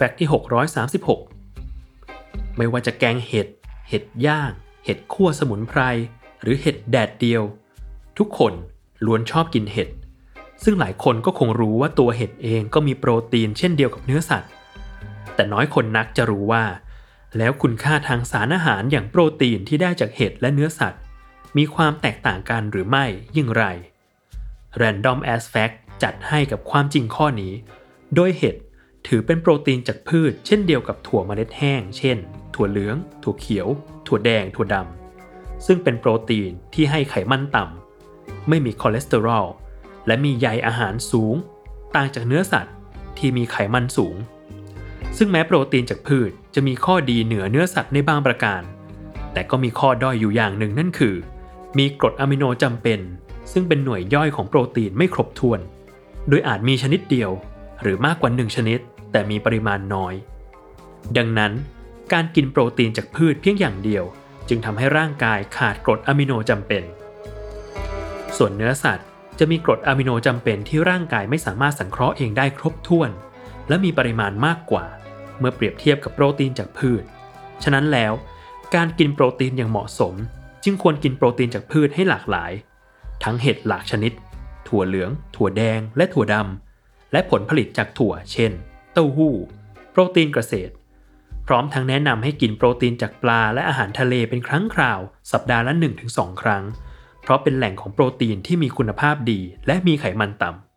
แฟกต์ที่ 636 ไม่ว่าจะแกงเห็ด เห็ดย่าง เห็ดคั่วสมุนไพร หรือเห็ดแดดเดียว ทุกคนล้วนชอบกินเห็ด ซึ่งหลายคนก็คงรู้ว่าตัวเห็ดเองก็มีโปรตีนเช่นเดียวกับเนื้อสัตว์ แต่น้อยคนนักจะรู้ว่า แล้วคุณค่าทางสารอาหารอย่างโปรตีนที่ได้จากเห็ดและเนื้อสัตว์ มีความแตกต่างกันหรือไม่ยิ่งไร Random As Fact จัดให้กับความจริงข้อนี้ โดยเห็ด ถือเป็นโปรตีนจากพืช เช่นเดียวกับถั่วเมล็ดแห้ง เช่น ถั่วเหลือง ถั่วเขียว ถั่วแดง ถั่วดำ ซึ่งเป็นโปรตีนที่ให้ไขมันต่ำ ไม่มีคอเลสเตอรอล และมีใยอาหารสูง ต่างจากเนื้อสัตว์ที่มีไขมันสูง ซึ่งแม้โปรตีนจากพืชจะมีข้อดีเหนือเนื้อสัตว์ในบางประการ แต่ก็มีข้อด้อยอยู่อย่างหนึ่งนั่นคือ มีกรดอะมิโนจำเป็น ซึ่งเป็นหน่วยย่อยของโปรตีนไม่ครบถ้วน โดยอาจมีชนิดเดียวหรือมากกว่าหนึ่งชนิด แต่มีปริมาณน้อย ดังนั้น การกินโปรตีนจากพืชเพียงอย่างเดียว จึงทำให้ร่างกายขาดกรดอะมิโนจำเป็น ส่วนเนื้อสัตว์จะมีกรดอะมิโนจำเป็นที่ร่างกายไม่สามารถสังเคราะห์เองได้ครบถ้วน และมีปริมาณมากกว่า เมื่อเปรียบเทียบกับโปรตีนจากพืช ฉะนั้นแล้ว การกินโปรตีนอย่างเหมาะสม จึงควรกินโปรตีนจากพืชให้หลากหลาย ทั้งเห็ดหลากชนิด ถั่วเหลือง ถั่วแดง และถั่วดำและผลผลิตจากถั่ว เช่น ต้าหู้ โปรตีนเกษตร พร้อมทั้งแนะนำให้กินโปรตีนจากปลาและอาหารทะเลเป็นครั้งคราว สัปดาห์ละ 1-2 ครั้ง เพราะเป็นแหล่งของโปรตีนที่มีคุณภาพดี และมีไขมันต่ำ